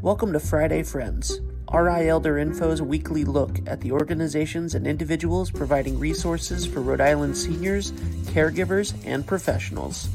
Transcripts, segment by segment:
Welcome to Friday Friends, RI Elder Info's weekly look at the organizations and individuals providing resources for Rhode Island seniors, caregivers, and professionals.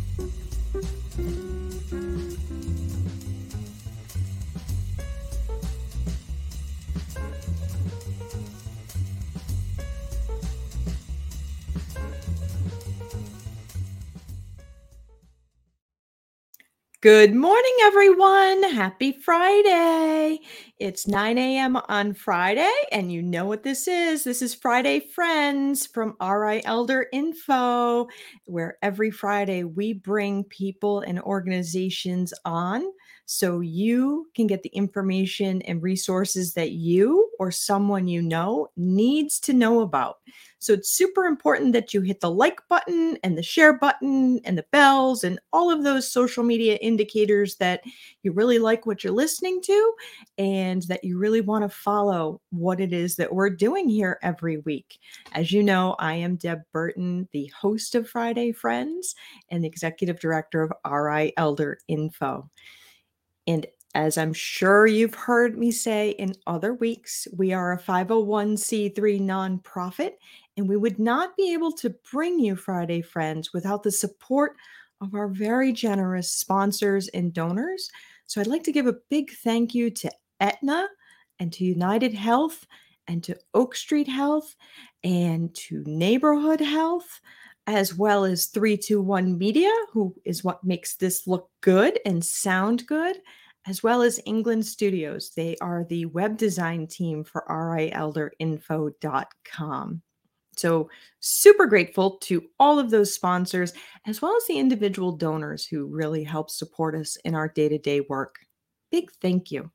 Good morning, everyone. Happy Friday. It's 9 a.m. on Friday, and you know what this is. This is Friday Friends from RI Elder Info, where every Friday we bring people and organizations on so you can get the information and resources that you or someone you know needs to know about. So it's super important that you hit the like button and the share button and the bells and all of those social media indicators that you really like what you're listening to and that you really want to follow what it is that we're doing here every week. As you know, I am Deb Burton, the host of Friday Friends and the executive director of RI Elder Info. And as I'm sure you've heard me say in other weeks, we are a 501c3 nonprofit, and we would not be able to bring you Friday Friends without the support of our very generous sponsors and donors. So I'd like to give a big thank you to Aetna and to United Health and to Oak Street Health and to Neighborhood Health as well as 321 Media, who is what makes this look good and sound good, as well as England Studios. They are the web design team for rielderinfo.com. So, super grateful to all of those sponsors, as well as the individual donors who really help support us in our day to day work. Big thank you.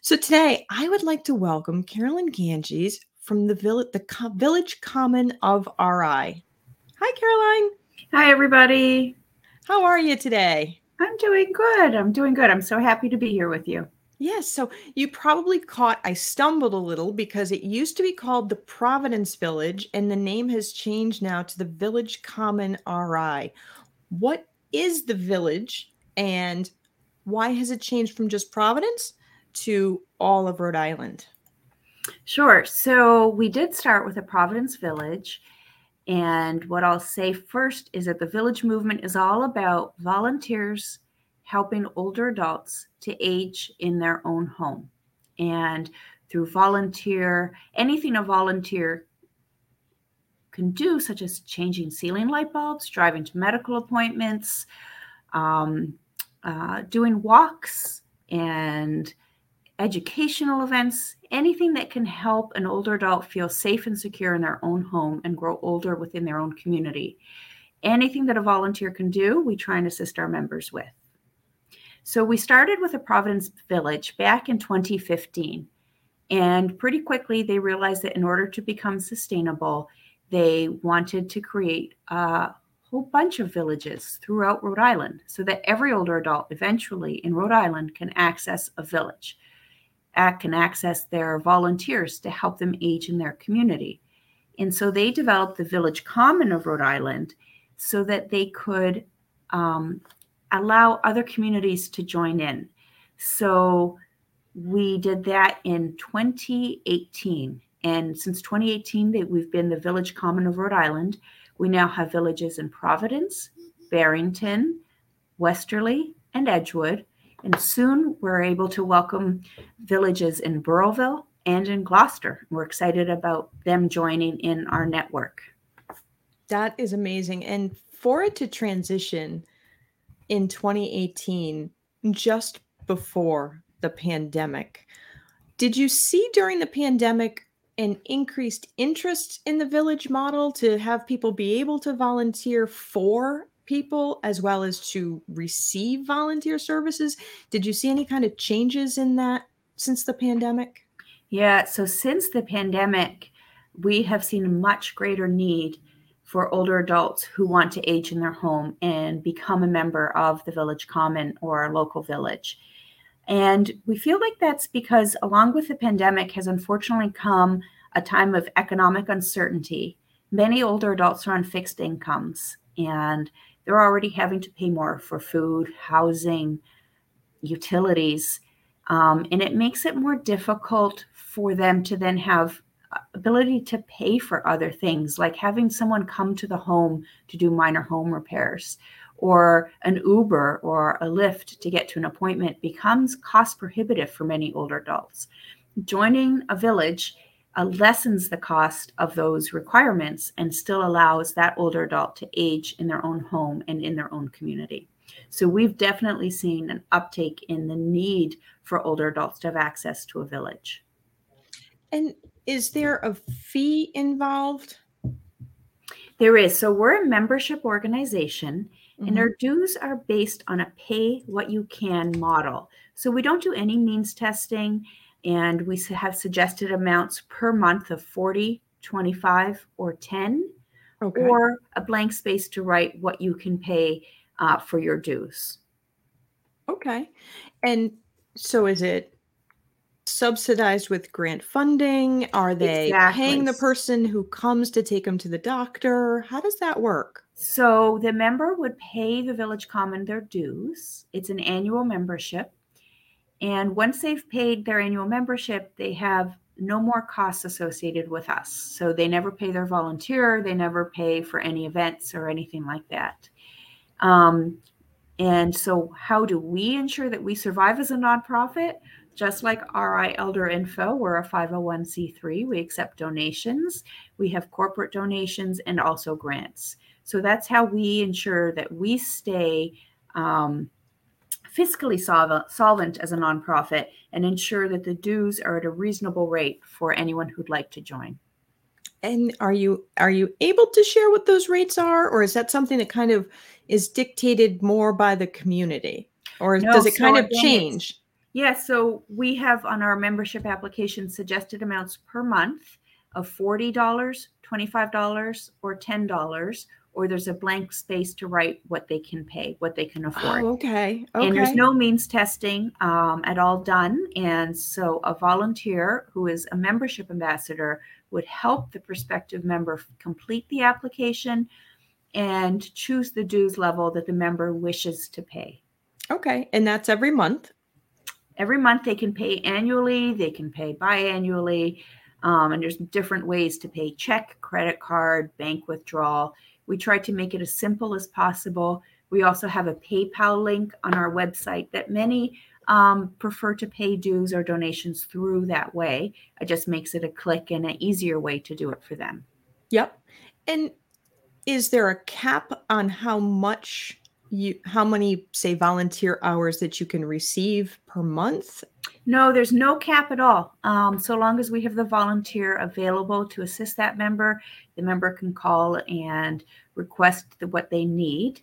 So, today I would like to welcome Carolyn Ganges from the, village, the Co- Village Common of RI. Hi, Caroline. Hi, everybody. How are you today? I'm doing good. I'm doing good. I'm so happy to be here with you. Yes. So you probably caught I stumbled a little because it used to be called the Providence Village and the name has changed now to the Village Common RI. What is the village and why has it changed from just Providence to all of Rhode Island? Sure. So we did start with a Providence Village and what I'll say first is that the village movement is all about volunteers helping older adults to age in their own home. And through volunteer, anything a volunteer can do, such as changing ceiling light bulbs, driving to medical appointments, um, uh, doing walks, and educational events, anything that can help an older adult feel safe and secure in their own home and grow older within their own community. Anything that a volunteer can do, we try and assist our members with. So we started with a Providence Village back in 2015. And pretty quickly, they realized that in order to become sustainable, they wanted to create a whole bunch of villages throughout Rhode Island so that every older adult eventually in Rhode Island can access a village can access their volunteers to help them age in their community. And so they developed the Village Common of Rhode Island so that they could um, allow other communities to join in. So we did that in 2018. And since 2018, they, we've been the Village Common of Rhode Island. We now have villages in Providence, Barrington, Westerly, and Edgewood. And soon we're able to welcome villages in Burrillville and in Glocester. We're excited about them joining in our network. That is amazing. And for it to transition in 2018, just before the pandemic, did you see during the pandemic an increased interest in the village model to have people be able to volunteer for people as well as to receive volunteer services. Did you see any kind of changes in that since the pandemic? Yeah, so since the pandemic, we have seen a much greater need for older adults who want to age in their home and become a member of the village common or local village. And we feel like that's because, along with the pandemic, has unfortunately come a time of economic uncertainty. Many older adults are on fixed incomes, and they're already having to pay more for food, housing, utilities. Um, and it makes it more difficult for them to then have ability to pay for other things like having someone come to the home to do minor home repairs or an uber or a Lyft to get to an appointment becomes cost prohibitive for many older adults joining a village uh, lessens the cost of those requirements and still allows that older adult to age in their own home and in their own community so we've definitely seen an uptake in the need for older adults to have access to a village and is there a fee involved? There is. So we're a membership organization, mm-hmm. and our dues are based on a pay what you can model. So we don't do any means testing, and we have suggested amounts per month of 40, 25, or 10, okay. or a blank space to write what you can pay uh, for your dues. Okay. And so is it subsidized with grant funding? Are they exactly. paying the person who comes to take them to the doctor? How does that work? So the member would pay the Village Common their dues. It's an annual membership. And once they've paid their annual membership, they have no more costs associated with us. So they never pay their volunteer, they never pay for any events or anything like that. Um, and so, how do we ensure that we survive as a nonprofit? Just like RI Elder Info, we're a 501c3. We accept donations. We have corporate donations and also grants. So that's how we ensure that we stay um, fiscally solvent, as a nonprofit and ensure that the dues are at a reasonable rate for anyone who'd like to join. And are you are you able to share what those rates are, or is that something that kind of is dictated more by the community, or no, does it kind so of change? Yeah, so we have on our membership application suggested amounts per month of $40, $25, or $10, or there's a blank space to write what they can pay, what they can afford. Oh, okay. okay. And there's no means testing um, at all done. And so a volunteer who is a membership ambassador would help the prospective member complete the application and choose the dues level that the member wishes to pay. Okay. And that's every month every month they can pay annually, they can pay biannually, um, and there's different ways to pay check, credit card, bank withdrawal. We try to make it as simple as possible. We also have a PayPal link on our website that many um, prefer to pay dues or donations through that way. It just makes it a click and an easier way to do it for them. Yep. And is there a cap on how much you how many say volunteer hours that you can receive per month? No there's no cap at all. Um, so long as we have the volunteer available to assist that member the member can call and request the, what they need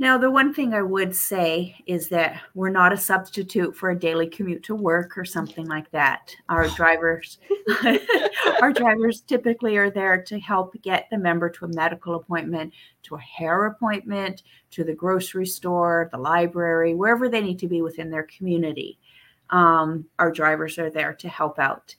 now, the one thing I would say is that we're not a substitute for a daily commute to work or something like that. Our drivers, our drivers typically are there to help get the member to a medical appointment, to a hair appointment, to the grocery store, the library, wherever they need to be within their community. Um, our drivers are there to help out.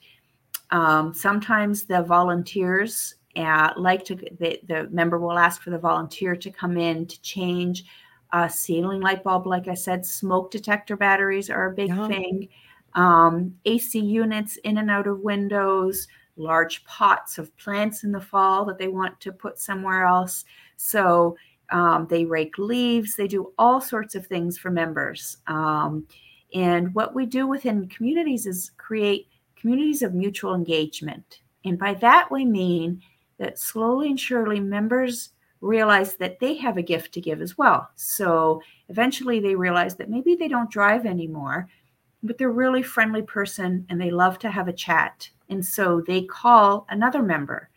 Um, sometimes the volunteers uh, like to the, the member will ask for the volunteer to come in to change a ceiling light bulb. Like i said smoke detector batteries are a big yeah. thing. Um, ac units in and out of windows large pots of plants in the fall that they want to put somewhere else. So um, they rake leaves. They do all sorts of things for members. Um, and what we do within communities is create communities of mutual engagement. And by that we mean that slowly and surely members realize that they have a gift to give as well. So eventually they realize that maybe they don't drive anymore, but they're a really friendly person and they love to have a chat. And so they call another member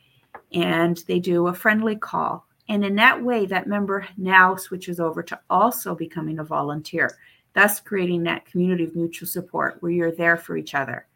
and they do a friendly call. And in that way, that member now switches over to also becoming a volunteer, thus creating that community of mutual support where you're there for each other.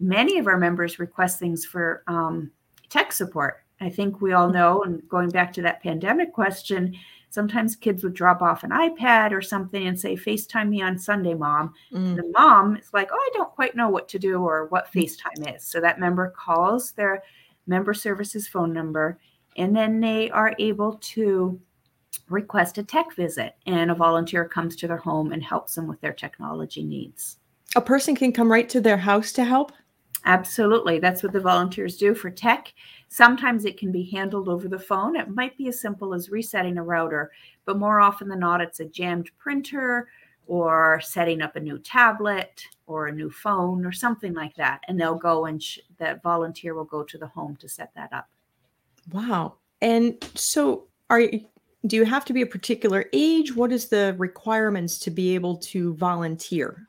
Many of our members request things for um, tech support. I think we all know, and going back to that pandemic question, sometimes kids would drop off an iPad or something and say, FaceTime me on Sunday, mom. Mm. The mom is like, oh, I don't quite know what to do or what mm. FaceTime is. So that member calls their member services phone number and then they are able to request a tech visit and a volunteer comes to their home and helps them with their technology needs. A person can come right to their house to help? Absolutely. That's what the volunteers do for tech. Sometimes it can be handled over the phone. It might be as simple as resetting a router, but more often than not, it's a jammed printer or setting up a new tablet or a new phone or something like that. And they'll go and sh- that volunteer will go to the home to set that up. Wow. And so are you, do you have to be a particular age? What is the requirements to be able to volunteer?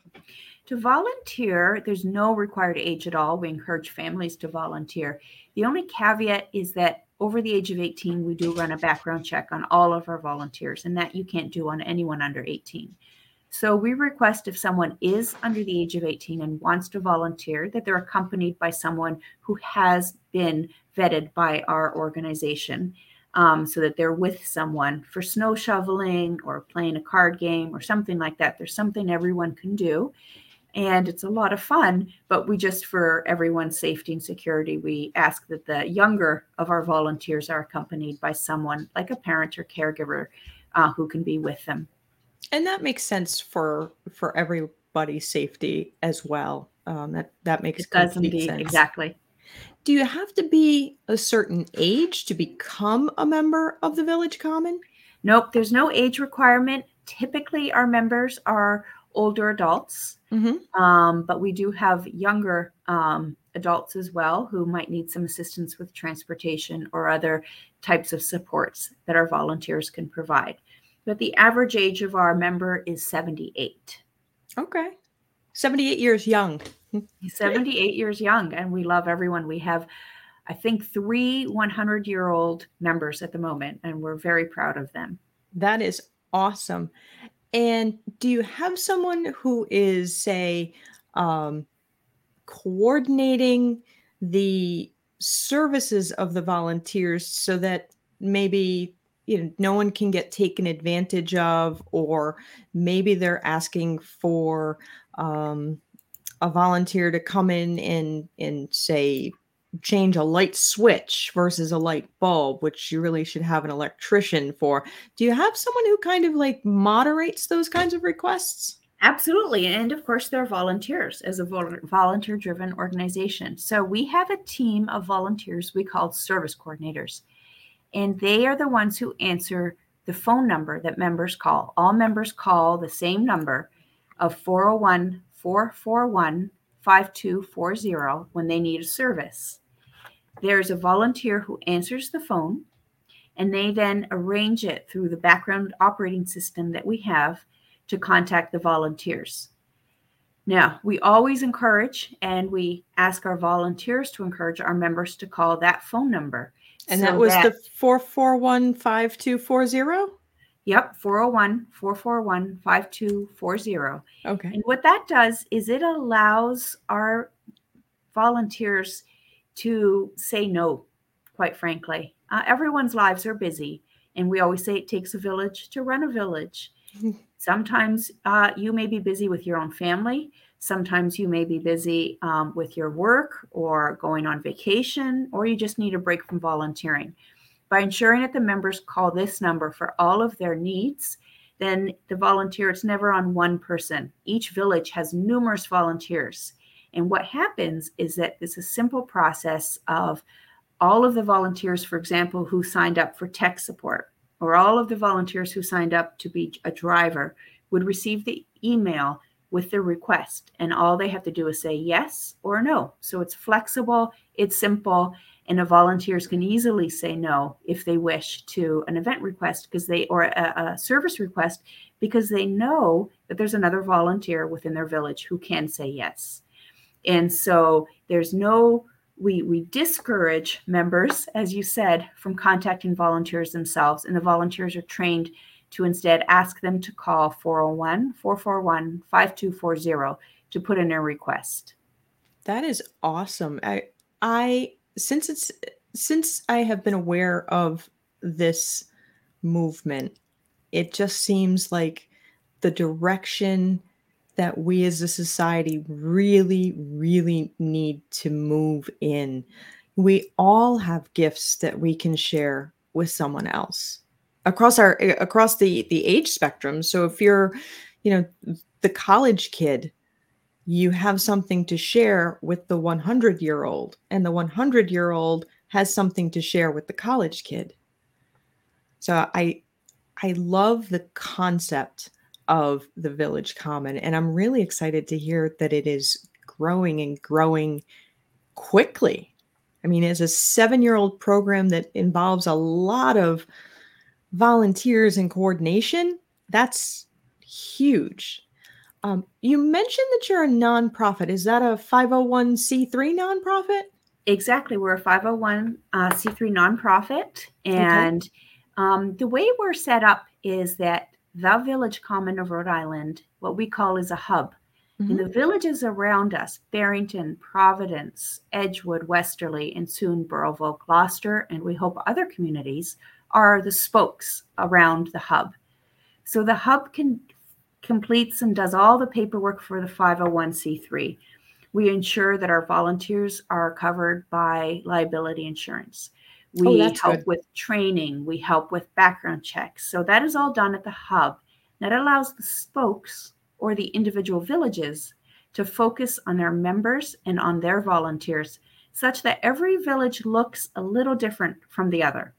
To volunteer, there's no required age at all. We encourage families to volunteer. The only caveat is that over the age of 18, we do run a background check on all of our volunteers, and that you can't do on anyone under 18. So we request if someone is under the age of 18 and wants to volunteer that they're accompanied by someone who has been vetted by our organization um, so that they're with someone for snow shoveling or playing a card game or something like that. There's something everyone can do. And it's a lot of fun, but we just, for everyone's safety and security, we ask that the younger of our volunteers are accompanied by someone like a parent or caregiver uh, who can be with them and that makes sense for for everybody's safety as well. Um, that that makes it does indeed sense. exactly. Do you have to be a certain age to become a member of the Village Common? Nope, there's no age requirement. Typically, our members are older adults, mm-hmm. um, but we do have younger um, adults as well who might need some assistance with transportation or other types of supports that our volunteers can provide but the average age of our member is 78. Okay. 78 years young. 78 years young. And we love everyone. We have, I think, three 100 year old members at the moment, and we're very proud of them. That is awesome. And do you have someone who is, say, um, coordinating the services of the volunteers so that maybe you know no one can get taken advantage of or maybe they're asking for um, a volunteer to come in and and say change a light switch versus a light bulb which you really should have an electrician for do you have someone who kind of like moderates those kinds of requests Absolutely. And of course, they're volunteers as a volunteer driven organization. So we have a team of volunteers we call service coordinators and they are the ones who answer the phone number that members call. All members call the same number of 401 441 5240 when they need a service. There's a volunteer who answers the phone, and they then arrange it through the background operating system that we have to contact the volunteers. Now, we always encourage and we ask our volunteers to encourage our members to call that phone number and so that was that, the 441 5240? Yep, 401 441 5240. Okay. And what that does is it allows our volunteers to say no, quite frankly. Uh, everyone's lives are busy, and we always say it takes a village to run a village. Sometimes uh, you may be busy with your own family. Sometimes you may be busy um, with your work or going on vacation, or you just need a break from volunteering. By ensuring that the members call this number for all of their needs, then the volunteer, it's never on one person. Each village has numerous volunteers. And what happens is that it's a simple process of all of the volunteers, for example, who signed up for tech support, or all of the volunteers who signed up to be a driver would receive the email with their request. And all they have to do is say yes or no. So it's flexible, it's simple, and the volunteers can easily say no if they wish to an event request because they or a, a service request because they know that there's another volunteer within their village who can say yes. And so there's no we we discourage members as you said from contacting volunteers themselves and the volunteers are trained to instead ask them to call 401 441 5240 to put in a request. That is awesome. I, I, since it's, since I have been aware of this movement, it just seems like the direction that we as a society really, really need to move in. We all have gifts that we can share with someone else across our eh, across the the age spectrum so if you're you know the college kid you have something to share with the 100 year old, and the 100 year old has something to share with the college kid. So I I love the concept of the Village Common, and I'm really excited to hear that it is growing and growing quickly. I mean, as a seven year old program that involves a lot of volunteers and coordination, that's huge. Um, you mentioned that you're a nonprofit. Is that a 501c3 nonprofit? Exactly. We're a 501c3 uh, nonprofit. And okay. um, the way we're set up is that the Village Common of Rhode Island, what we call is a hub. Mm-hmm. And the villages around us, Barrington, Providence, Edgewood, Westerly, and soon Burrillville, Glocester, and we hope other communities, are the spokes around the hub. So the hub can completes and does all the paperwork for the 501c3. We ensure that our volunteers are covered by liability insurance. Oh, we oh, help good. with training, we help with background checks. So that is all done at the hub. That allows the spokes or the individual villages to focus on their members and on their volunteers, such that every village looks a little different from the other.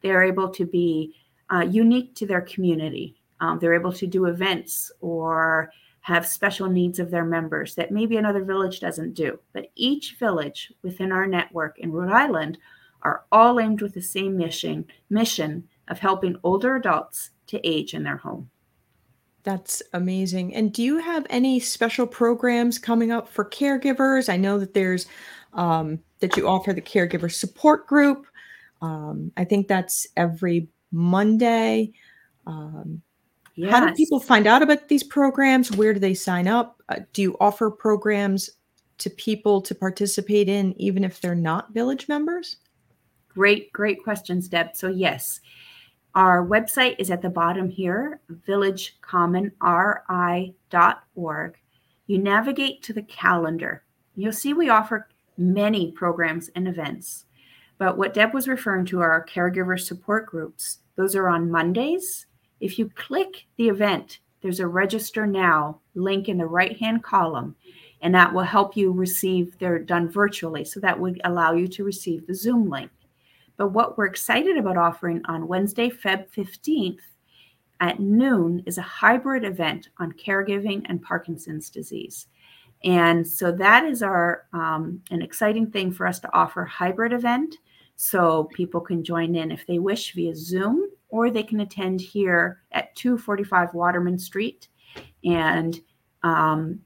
They are able to be uh, unique to their community. Um, they're able to do events or have special needs of their members that maybe another village doesn't do. But each village within our network in Rhode Island are all aimed with the same mission mission of helping older adults to age in their home. That's amazing. And do you have any special programs coming up for caregivers? I know that there's um, that you offer the caregiver support group. Um, I think that's every Monday. Um, Yes. How do people find out about these programs? Where do they sign up? Uh, do you offer programs to people to participate in, even if they're not village members? Great, great questions, Deb. So, yes, our website is at the bottom here, villagecommonri.org. You navigate to the calendar. You'll see we offer many programs and events. But what Deb was referring to are caregiver support groups. Those are on Mondays if you click the event, there's a register now link in the right hand column, and that will help you receive, they're done virtually. So that would allow you to receive the Zoom link. But what we're excited about offering on Wednesday, Feb 15th at noon is a hybrid event on caregiving and Parkinson's disease. And so that is our um, an exciting thing for us to offer hybrid event so people can join in if they wish via Zoom or they can attend here at 245 Waterman Street and um,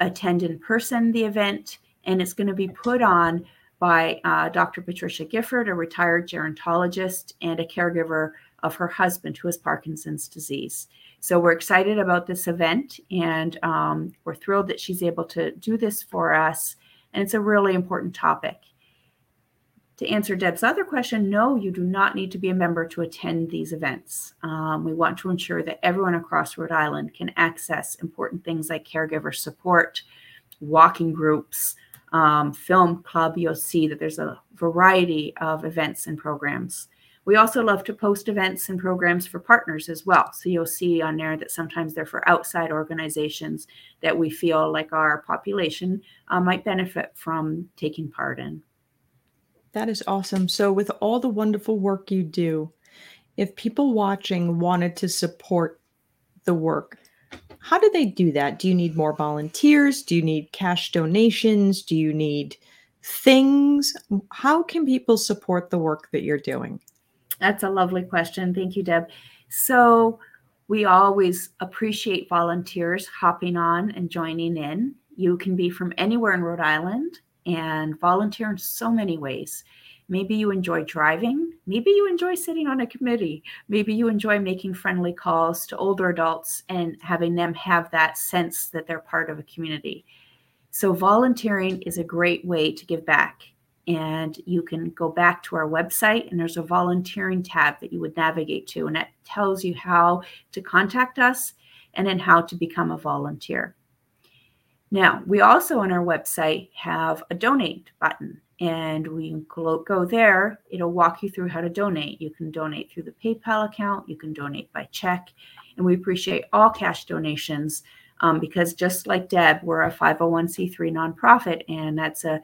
attend in person the event. And it's going to be put on by uh, Dr. Patricia Gifford, a retired gerontologist and a caregiver of her husband who has Parkinson's disease. So we're excited about this event and um, we're thrilled that she's able to do this for us. And it's a really important topic. To answer Deb's other question, no, you do not need to be a member to attend these events. Um, we want to ensure that everyone across Rhode Island can access important things like caregiver support, walking groups, um, film club. You'll see that there's a variety of events and programs. We also love to post events and programs for partners as well. So you'll see on there that sometimes they're for outside organizations that we feel like our population uh, might benefit from taking part in. That is awesome. So, with all the wonderful work you do, if people watching wanted to support the work, how do they do that? Do you need more volunteers? Do you need cash donations? Do you need things? How can people support the work that you're doing? That's a lovely question. Thank you, Deb. So, we always appreciate volunteers hopping on and joining in. You can be from anywhere in Rhode Island and volunteer in so many ways. Maybe you enjoy driving. Maybe you enjoy sitting on a committee. Maybe you enjoy making friendly calls to older adults and having them have that sense that they're part of a community. So, volunteering is a great way to give back. And you can go back to our website, and there's a volunteering tab that you would navigate to, and it tells you how to contact us and then how to become a volunteer. Now, we also on our website have a donate button, and we go there. It'll walk you through how to donate. You can donate through the PayPal account, you can donate by check, and we appreciate all cash donations um, because just like Deb, we're a 501c3 nonprofit, and that's a,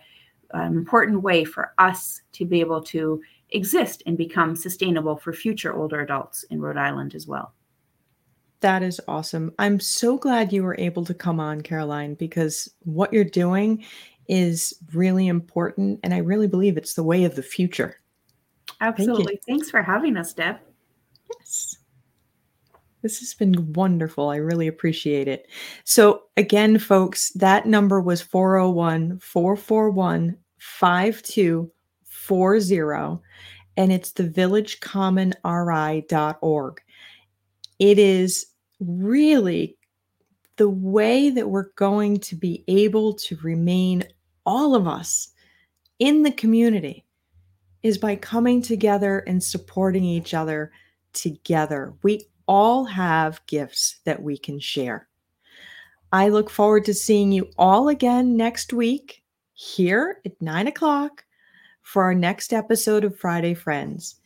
an important way for us to be able to exist and become sustainable for future older adults in Rhode Island as well. That is awesome. I'm so glad you were able to come on, Caroline, because what you're doing is really important. And I really believe it's the way of the future. Absolutely. Thank Thanks for having us, Deb. Yes. This has been wonderful. I really appreciate it. So, again, folks, that number was 401 441 5240, and it's the villagecommonri.org. It is really the way that we're going to be able to remain all of us in the community is by coming together and supporting each other together. We all have gifts that we can share. I look forward to seeing you all again next week here at nine o'clock for our next episode of Friday Friends.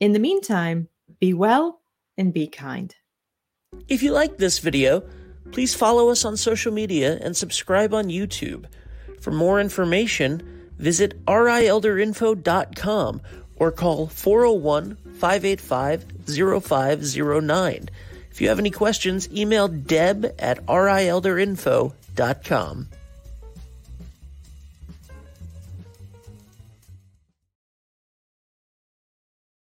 In the meantime, be well and be kind. If you like this video, please follow us on social media and subscribe on YouTube. For more information, visit rielderinfo.com or call 401 585 0509. If you have any questions, email deb at rielderinfo.com.